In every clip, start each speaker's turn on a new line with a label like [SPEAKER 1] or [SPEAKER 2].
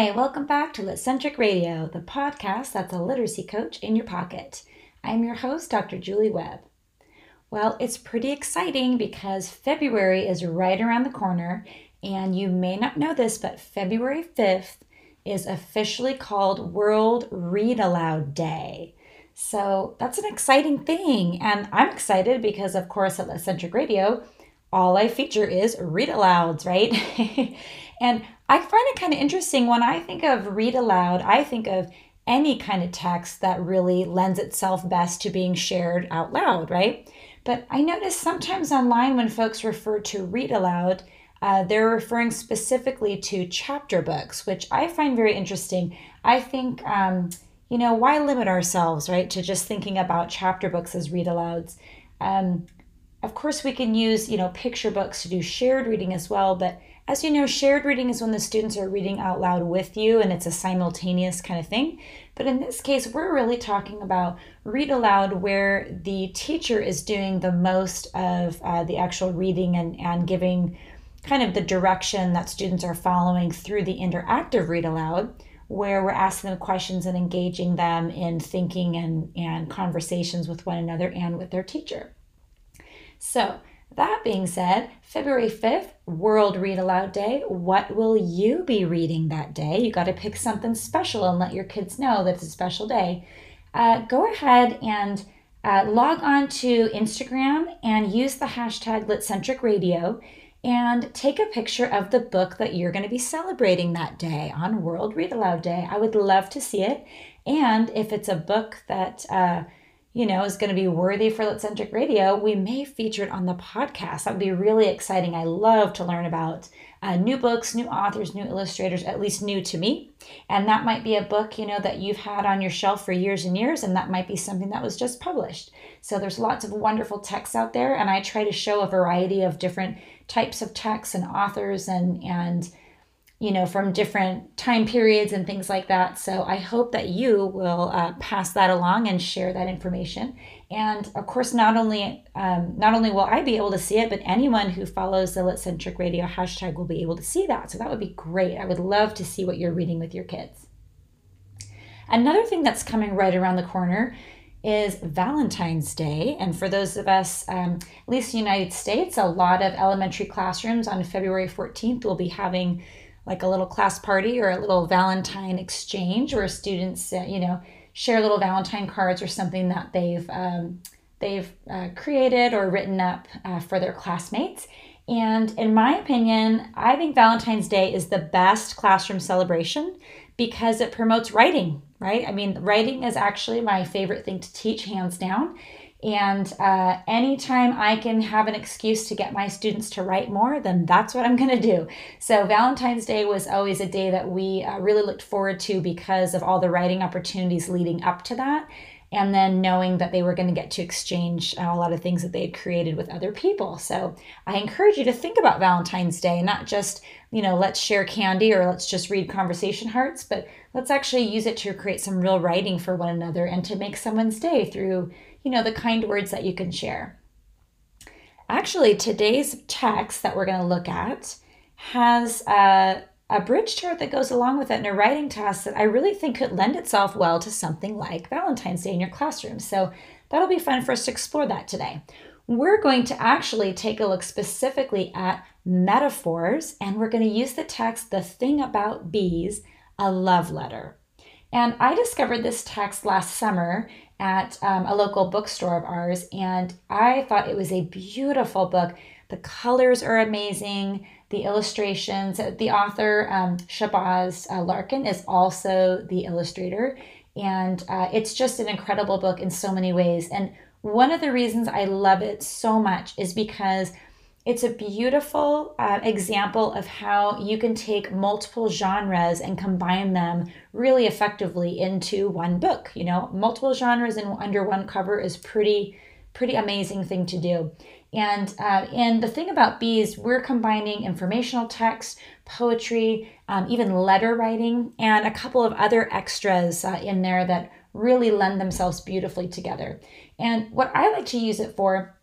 [SPEAKER 1] Hi, welcome back to Litcentric Radio, the podcast that's a literacy coach in your pocket. I'm your host, Dr. Julie Webb. Well, it's pretty exciting because February is right around the corner, and you may not know this, but February 5th is officially called World Read Aloud Day. So that's an exciting thing, and I'm excited because, of course, at Litcentric Radio, all I feature is read alouds, right? and I find it kind of interesting when I think of read aloud, I think of any kind of text that really lends itself best to being shared out loud, right? But I notice sometimes online when folks refer to read aloud, uh, they're referring specifically to chapter books, which I find very interesting. I think, um, you know, why limit ourselves, right, to just thinking about chapter books as read alouds? Um, of course, we can use, you know, picture books to do shared reading as well, but as you know, shared reading is when the students are reading out loud with you and it's a simultaneous kind of thing. But in this case, we're really talking about read aloud where the teacher is doing the most of uh, the actual reading and, and giving kind of the direction that students are following through the interactive read aloud, where we're asking them questions and engaging them in thinking and, and conversations with one another and with their teacher. So, that being said, February 5th, World Read Aloud Day. What will you be reading that day? You got to pick something special and let your kids know that it's a special day. Uh, go ahead and uh, log on to Instagram and use the hashtag Litcentric Radio and take a picture of the book that you're going to be celebrating that day on World Read Aloud Day. I would love to see it. And if it's a book that uh, you know, is going to be worthy for Litcentric Radio, we may feature it on the podcast. That would be really exciting. I love to learn about uh, new books, new authors, new illustrators, at least new to me. And that might be a book, you know, that you've had on your shelf for years and years, and that might be something that was just published. So there's lots of wonderful texts out there, and I try to show a variety of different types of texts and authors and and you know, from different time periods and things like that. So I hope that you will uh, pass that along and share that information. And of course, not only um, not only will I be able to see it, but anyone who follows the Litcentric Radio hashtag will be able to see that. So that would be great. I would love to see what you're reading with your kids. Another thing that's coming right around the corner is Valentine's Day. And for those of us, um, at least in the United States, a lot of elementary classrooms on February 14th will be having like a little class party or a little Valentine exchange where students, uh, you know, share little Valentine cards or something that they've um, they've uh, created or written up uh, for their classmates. And in my opinion, I think Valentine's Day is the best classroom celebration because it promotes writing, right? I mean, writing is actually my favorite thing to teach, hands down. And uh, anytime I can have an excuse to get my students to write more, then that's what I'm going to do. So, Valentine's Day was always a day that we uh, really looked forward to because of all the writing opportunities leading up to that. And then knowing that they were going to get to exchange uh, a lot of things that they had created with other people. So, I encourage you to think about Valentine's Day, not just, you know, let's share candy or let's just read conversation hearts, but let's actually use it to create some real writing for one another and to make someone's day through you know, the kind words that you can share. Actually, today's text that we're going to look at has a, a bridge chart that goes along with it and a writing task that I really think could lend itself well to something like Valentine's Day in your classroom. So that'll be fun for us to explore that today. We're going to actually take a look specifically at metaphors and we're going to use the text The Thing About Bees, a love letter. And I discovered this text last summer at um, a local bookstore of ours, and I thought it was a beautiful book. The colors are amazing, the illustrations. The author, um, Shabazz uh, Larkin, is also the illustrator, and uh, it's just an incredible book in so many ways. And one of the reasons I love it so much is because it's a beautiful uh, example of how you can take multiple genres and combine them really effectively into one book. You know, multiple genres in under one cover is pretty pretty amazing thing to do. And uh, and the thing about bees, we're combining informational text, poetry, um, even letter writing, and a couple of other extras uh, in there that really lend themselves beautifully together. And what I like to use it for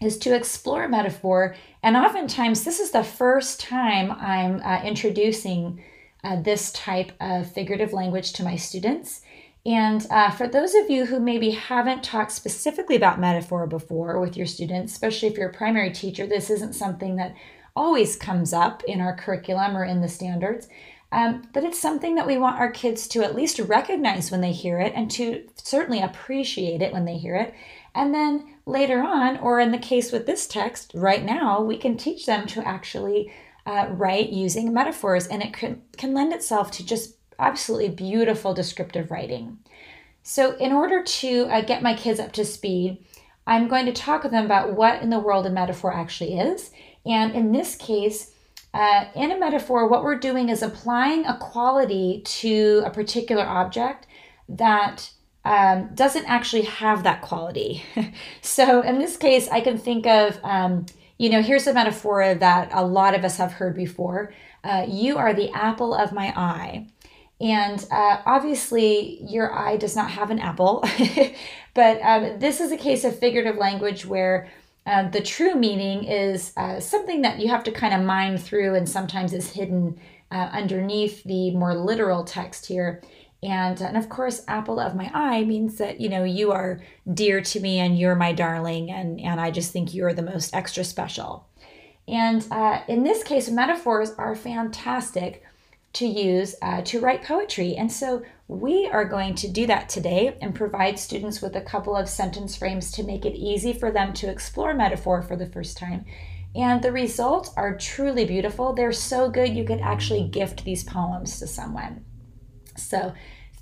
[SPEAKER 1] is to explore metaphor. And oftentimes, this is the first time I'm uh, introducing uh, this type of figurative language to my students. And uh, for those of you who maybe haven't talked specifically about metaphor before with your students, especially if you're a primary teacher, this isn't something that always comes up in our curriculum or in the standards. Um, but it's something that we want our kids to at least recognize when they hear it and to certainly appreciate it when they hear it. And then later on, or in the case with this text right now, we can teach them to actually uh, write using metaphors, and it can, can lend itself to just absolutely beautiful descriptive writing. So, in order to uh, get my kids up to speed, I'm going to talk with them about what in the world a metaphor actually is. And in this case, uh, in a metaphor, what we're doing is applying a quality to a particular object that um, doesn't actually have that quality. so, in this case, I can think of, um, you know, here's a metaphor that a lot of us have heard before. Uh, you are the apple of my eye. And uh, obviously, your eye does not have an apple, but um, this is a case of figurative language where uh, the true meaning is uh, something that you have to kind of mine through and sometimes is hidden uh, underneath the more literal text here. And, and of course, apple of my eye means that, you know, you are dear to me and you're my darling, and, and I just think you're the most extra special. And uh, in this case, metaphors are fantastic to use uh, to write poetry. And so we are going to do that today and provide students with a couple of sentence frames to make it easy for them to explore metaphor for the first time. And the results are truly beautiful. They're so good you could actually gift these poems to someone. So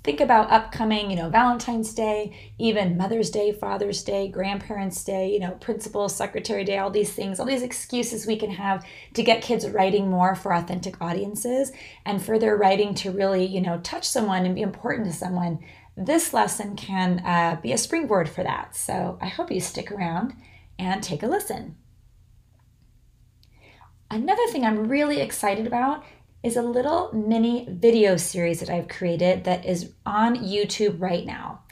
[SPEAKER 1] think about upcoming, you know, Valentine's Day, even Mother's Day, Father's Day, Grandparents' Day, you know, Principal, Secretary Day, all these things, all these excuses we can have to get kids writing more for authentic audiences and for their writing to really, you know, touch someone and be important to someone. This lesson can uh, be a springboard for that. So I hope you stick around and take a listen. Another thing I'm really excited about is a little mini video series that I've created that is on YouTube right now.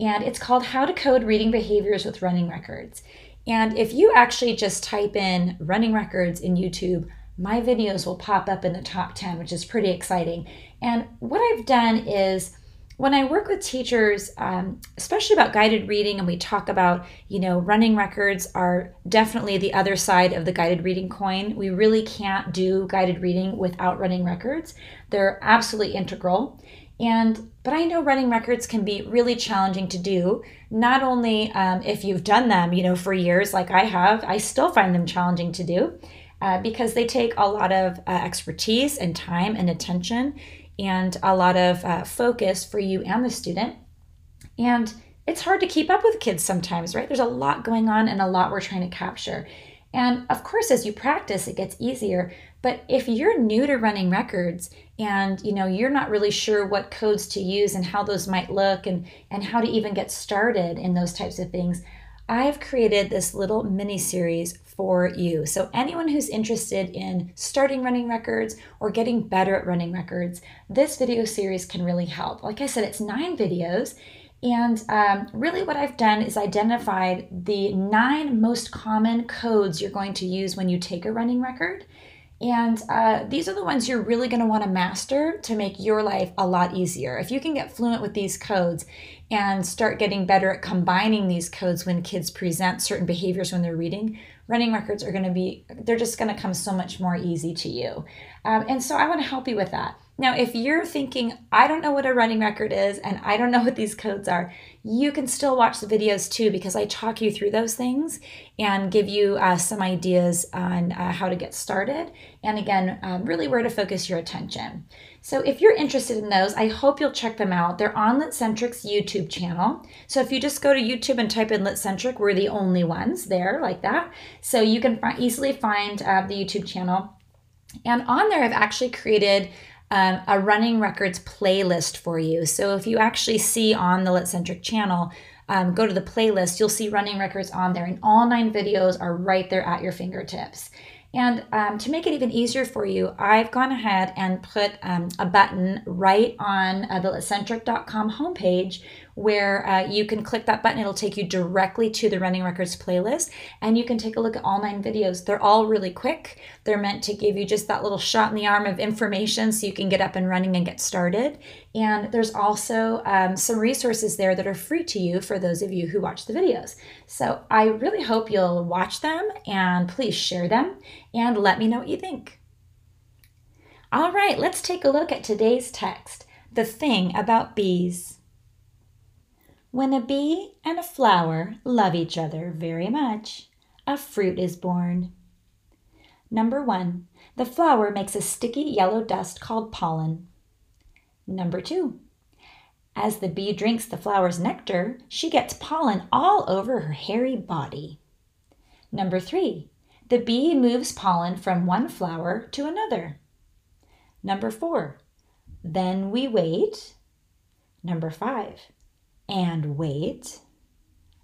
[SPEAKER 1] And it's called How to Code Reading Behaviors with Running Records. And if you actually just type in running records in YouTube, my videos will pop up in the top 10, which is pretty exciting. And what I've done is when I work with teachers, um, especially about guided reading, and we talk about, you know, running records are definitely the other side of the guided reading coin. We really can't do guided reading without running records. They're absolutely integral. And but I know running records can be really challenging to do. Not only um, if you've done them, you know, for years, like I have, I still find them challenging to do. Uh, because they take a lot of uh, expertise and time and attention and a lot of uh, focus for you and the student. And it's hard to keep up with kids sometimes, right? There's a lot going on and a lot we're trying to capture. And of course, as you practice, it gets easier. But if you're new to running records and you know you're not really sure what codes to use and how those might look and and how to even get started in those types of things, I've created this little mini series for you. So, anyone who's interested in starting running records or getting better at running records, this video series can really help. Like I said, it's nine videos. And um, really, what I've done is identified the nine most common codes you're going to use when you take a running record. And uh, these are the ones you're really going to want to master to make your life a lot easier. If you can get fluent with these codes and start getting better at combining these codes when kids present certain behaviors when they're reading, running records are going to be, they're just going to come so much more easy to you. Um, and so I want to help you with that. Now, if you're thinking, I don't know what a running record is and I don't know what these codes are, you can still watch the videos too because I talk you through those things and give you uh, some ideas on uh, how to get started. And again, um, really where to focus your attention. So if you're interested in those, I hope you'll check them out. They're on Litcentric's YouTube channel. So if you just go to YouTube and type in Litcentric, we're the only ones there like that. So you can easily find uh, the YouTube channel. And on there, I've actually created um, a running records playlist for you. So if you actually see on the Litcentric channel, um, go to the playlist, you'll see running records on there, and all nine videos are right there at your fingertips. And um, to make it even easier for you, I've gone ahead and put um, a button right on uh, the litcentric.com homepage where uh, you can click that button. It'll take you directly to the Running Records playlist, and you can take a look at all nine videos. They're all really quick. They're meant to give you just that little shot in the arm of information so you can get up and running and get started. And there's also um, some resources there that are free to you for those of you who watch the videos. So I really hope you'll watch them and please share them and let me know what you think. All right, let's take a look at today's text The Thing About Bees. When a bee and a flower love each other very much, a fruit is born. Number one, the flower makes a sticky yellow dust called pollen. Number two, as the bee drinks the flower's nectar, she gets pollen all over her hairy body. Number three, the bee moves pollen from one flower to another. Number four, then we wait. Number five, and wait.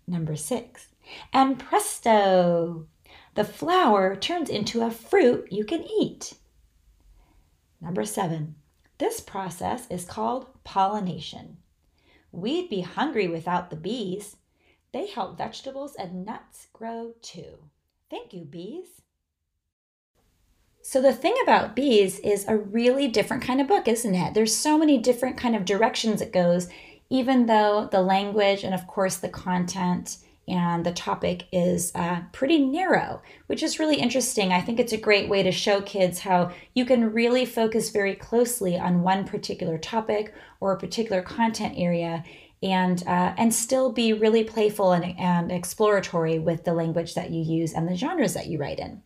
[SPEAKER 1] Number six, and presto, the flower turns into a fruit you can eat. Number seven, this process is called pollination. We'd be hungry without the bees. They help vegetables and nuts grow too. Thank you, bees. So the thing about bees is a really different kind of book, isn't it? There's so many different kind of directions it goes, even though the language and of course the content and the topic is uh, pretty narrow, which is really interesting. I think it's a great way to show kids how you can really focus very closely on one particular topic or a particular content area and uh, and still be really playful and, and exploratory with the language that you use and the genres that you write in.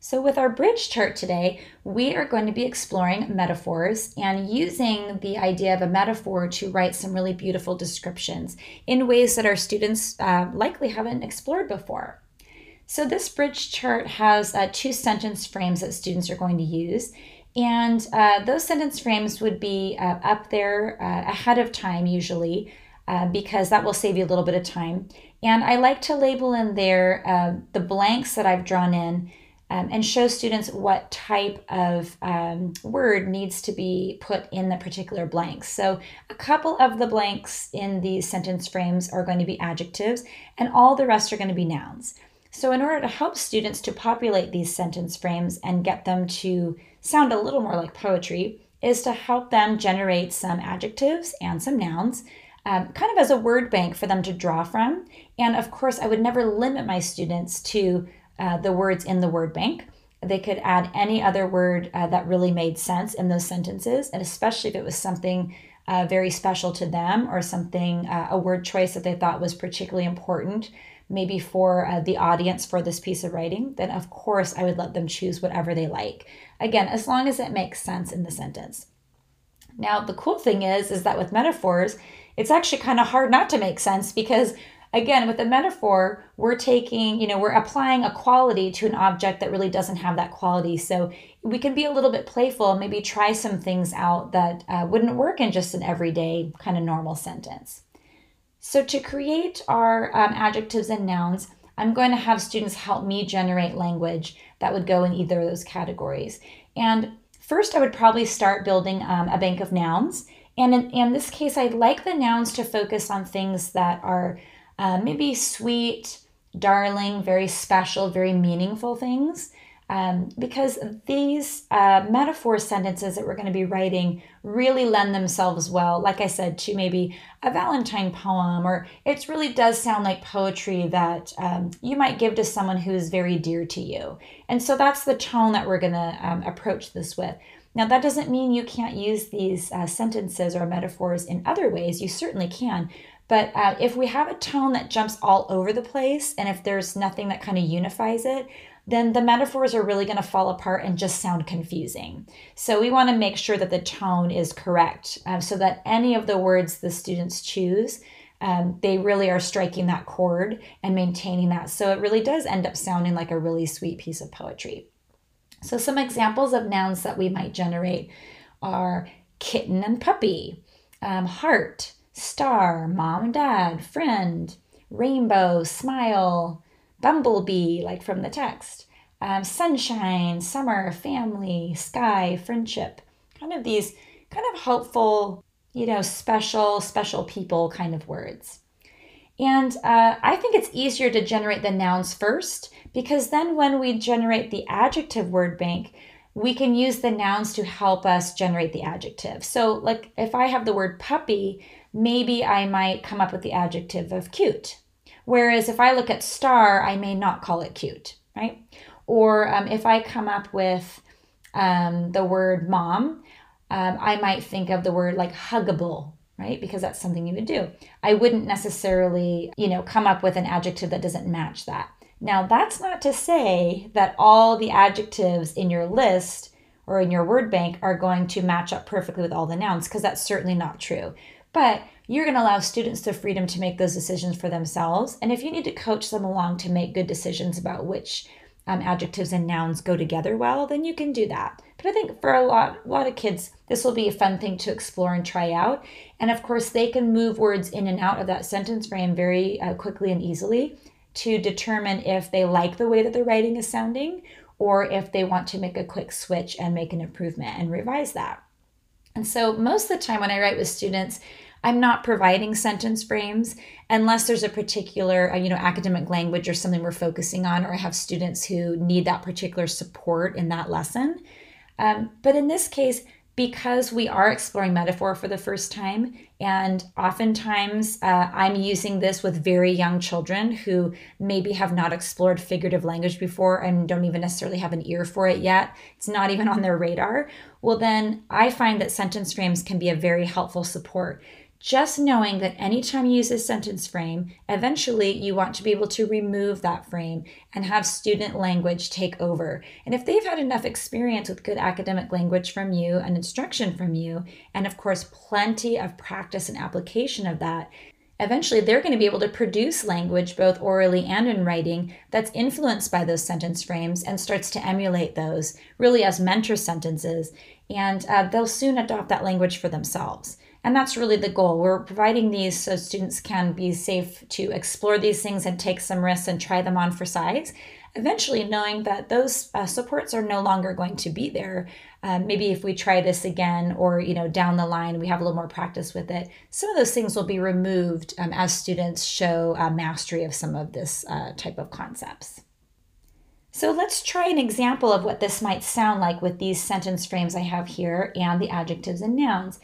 [SPEAKER 1] So, with our bridge chart today, we are going to be exploring metaphors and using the idea of a metaphor to write some really beautiful descriptions in ways that our students uh, likely haven't explored before. So, this bridge chart has uh, two sentence frames that students are going to use. And uh, those sentence frames would be uh, up there uh, ahead of time, usually, uh, because that will save you a little bit of time. And I like to label in there the blanks that I've drawn in um, and show students what type of um, word needs to be put in the particular blanks. So, a couple of the blanks in these sentence frames are going to be adjectives, and all the rest are going to be nouns. So, in order to help students to populate these sentence frames and get them to sound a little more like poetry, is to help them generate some adjectives and some nouns. Um, kind of as a word bank for them to draw from. And of course, I would never limit my students to uh, the words in the word bank. They could add any other word uh, that really made sense in those sentences, and especially if it was something uh, very special to them or something, uh, a word choice that they thought was particularly important, maybe for uh, the audience for this piece of writing, then of course I would let them choose whatever they like. Again, as long as it makes sense in the sentence. Now, the cool thing is, is that with metaphors, it's actually kind of hard not to make sense because again with the metaphor we're taking you know we're applying a quality to an object that really doesn't have that quality. So we can be a little bit playful and maybe try some things out that uh, wouldn't work in just an everyday kind of normal sentence. So to create our um, adjectives and nouns i'm going to have students help me generate language that would go in either of those categories. And first i would probably start building um, a bank of nouns. And in, in this case i'd like the nouns to focus on things that are uh, maybe sweet, darling, very special, very meaningful things. Um, because these uh, metaphor sentences that we're going to be writing really lend themselves well, like I said, to maybe a Valentine poem, or it really does sound like poetry that um, you might give to someone who is very dear to you. And so that's the tone that we're going to um, approach this with. Now, that doesn't mean you can't use these uh, sentences or metaphors in other ways. You certainly can. But uh, if we have a tone that jumps all over the place, and if there's nothing that kind of unifies it, then the metaphors are really going to fall apart and just sound confusing. So we want to make sure that the tone is correct um, so that any of the words the students choose, um, they really are striking that chord and maintaining that. So it really does end up sounding like a really sweet piece of poetry. So some examples of nouns that we might generate are kitten and puppy, um, heart, star, mom and dad, friend, rainbow, smile, bumblebee, like from the text, um, sunshine, summer, family, sky, friendship. Kind of these kind of helpful, you know, special, special people kind of words. And uh, I think it's easier to generate the nouns first because then when we generate the adjective word bank, we can use the nouns to help us generate the adjective. So, like if I have the word puppy, maybe I might come up with the adjective of cute. Whereas if I look at star, I may not call it cute, right? Or um, if I come up with um, the word mom, um, I might think of the word like huggable, right? Because that's something you would do. I wouldn't necessarily, you know, come up with an adjective that doesn't match that. Now, that's not to say that all the adjectives in your list or in your word bank are going to match up perfectly with all the nouns, because that's certainly not true. But you're going to allow students the freedom to make those decisions for themselves. And if you need to coach them along to make good decisions about which um, adjectives and nouns go together well, then you can do that. But I think for a lot, a lot of kids, this will be a fun thing to explore and try out. And of course, they can move words in and out of that sentence frame very uh, quickly and easily to determine if they like the way that the writing is sounding or if they want to make a quick switch and make an improvement and revise that. And so, most of the time when I write with students, I'm not providing sentence frames unless there's a particular, uh, you know, academic language or something we're focusing on, or I have students who need that particular support in that lesson. Um, but in this case, because we are exploring metaphor for the first time, and oftentimes uh, I'm using this with very young children who maybe have not explored figurative language before and don't even necessarily have an ear for it yet. It's not even on their radar. Well, then I find that sentence frames can be a very helpful support just knowing that anytime you use a sentence frame, eventually you want to be able to remove that frame and have student language take over. And if they've had enough experience with good academic language from you and instruction from you, and of course, plenty of practice and application of that, eventually they're going to be able to produce language both orally and in writing that's influenced by those sentence frames and starts to emulate those really as mentor sentences and uh, they'll soon adopt that language for themselves and that's really the goal. We're providing these so students can be safe to explore these things and take some risks and try them on for size. Eventually, knowing that those uh, supports are no longer going to be there. Um, maybe if we try this again, or you know, down the line, we have a little more practice with it. Some of those things will be removed um, as students show uh, mastery of some of this uh, type of concepts. So let's try an example of what this might sound like with these sentence frames I have here and the adjectives and nouns.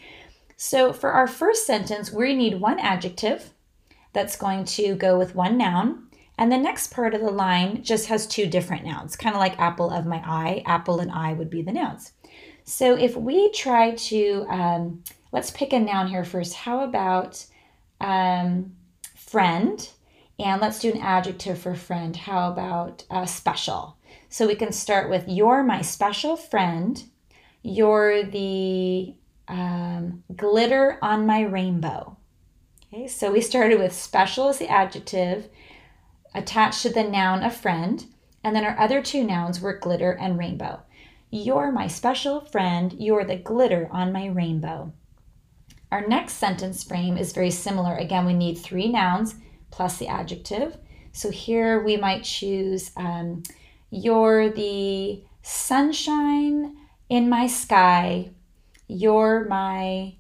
[SPEAKER 1] So for our first sentence, we need one adjective that's going to go with one noun. And the next part of the line just has two different nouns, kind of like apple of my eye. Apple and eye would be the nouns. So if we try to, um, let's pick a noun here first. How about um, friend? And let's do an adjective for friend. How about uh, special? So we can start with You're my special friend. You're the um, glitter on my rainbow. Okay, so we started with special as the adjective attached to the noun a friend, and then our other two nouns were glitter and rainbow. You're my special friend, you're the glitter on my rainbow. Our next sentence frame is very similar. Again, we need three nouns plus the adjective. So here we might choose um, You're the sunshine in my sky, you're my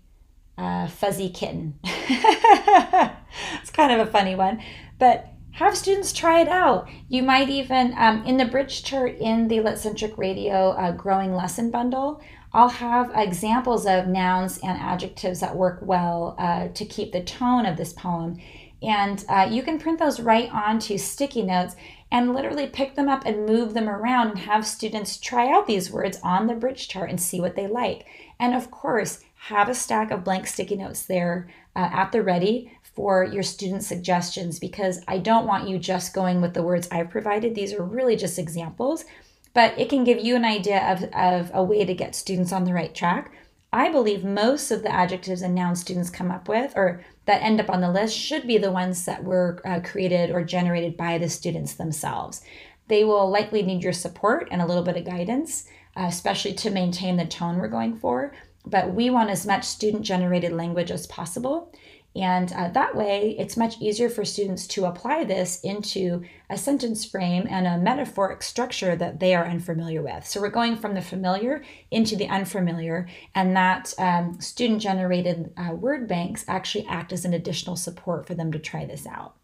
[SPEAKER 1] uh, fuzzy kitten. it's kind of a funny one, but have students try it out. You might even, um, in the bridge chart in the Litcentric Radio uh, Growing Lesson Bundle, I'll have examples of nouns and adjectives that work well uh, to keep the tone of this poem. And uh, you can print those right onto sticky notes and literally pick them up and move them around and have students try out these words on the bridge chart and see what they like. And of course, have a stack of blank sticky notes there uh, at the ready for your student suggestions because I don't want you just going with the words I've provided. These are really just examples, but it can give you an idea of, of a way to get students on the right track. I believe most of the adjectives and nouns students come up with or that end up on the list should be the ones that were uh, created or generated by the students themselves. They will likely need your support and a little bit of guidance, especially to maintain the tone we're going for. But we want as much student generated language as possible. And uh, that way, it's much easier for students to apply this into a sentence frame and a metaphoric structure that they are unfamiliar with. So we're going from the familiar into the unfamiliar, and that um, student generated uh, word banks actually act as an additional support for them to try this out.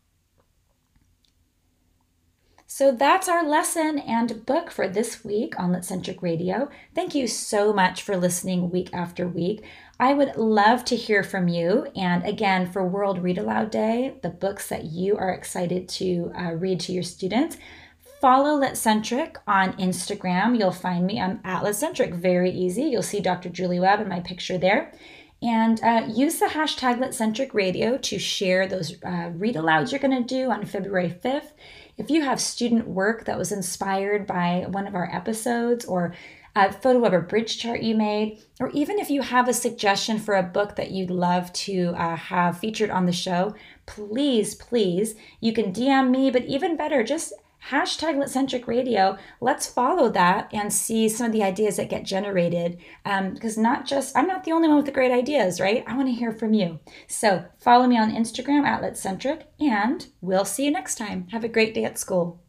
[SPEAKER 1] So that's our lesson and book for this week on Litcentric Radio. Thank you so much for listening week after week. I would love to hear from you. And again, for World Read Aloud Day, the books that you are excited to uh, read to your students, follow Litcentric on Instagram. You'll find me. I'm at Litcentric. Very easy. You'll see Dr. Julie Webb in my picture there. And uh, use the hashtag Litcentric Radio to share those uh, read alouds you're going to do on February 5th. If you have student work that was inspired by one of our episodes or a photo of a bridge chart you made, or even if you have a suggestion for a book that you'd love to uh, have featured on the show, please, please, you can DM me, but even better, just hashtag Litcentric Radio. Let's follow that and see some of the ideas that get generated. Um, because not just, I'm not the only one with the great ideas, right? I want to hear from you. So follow me on Instagram at Litcentric, and we'll see you next time. Have a great day at school.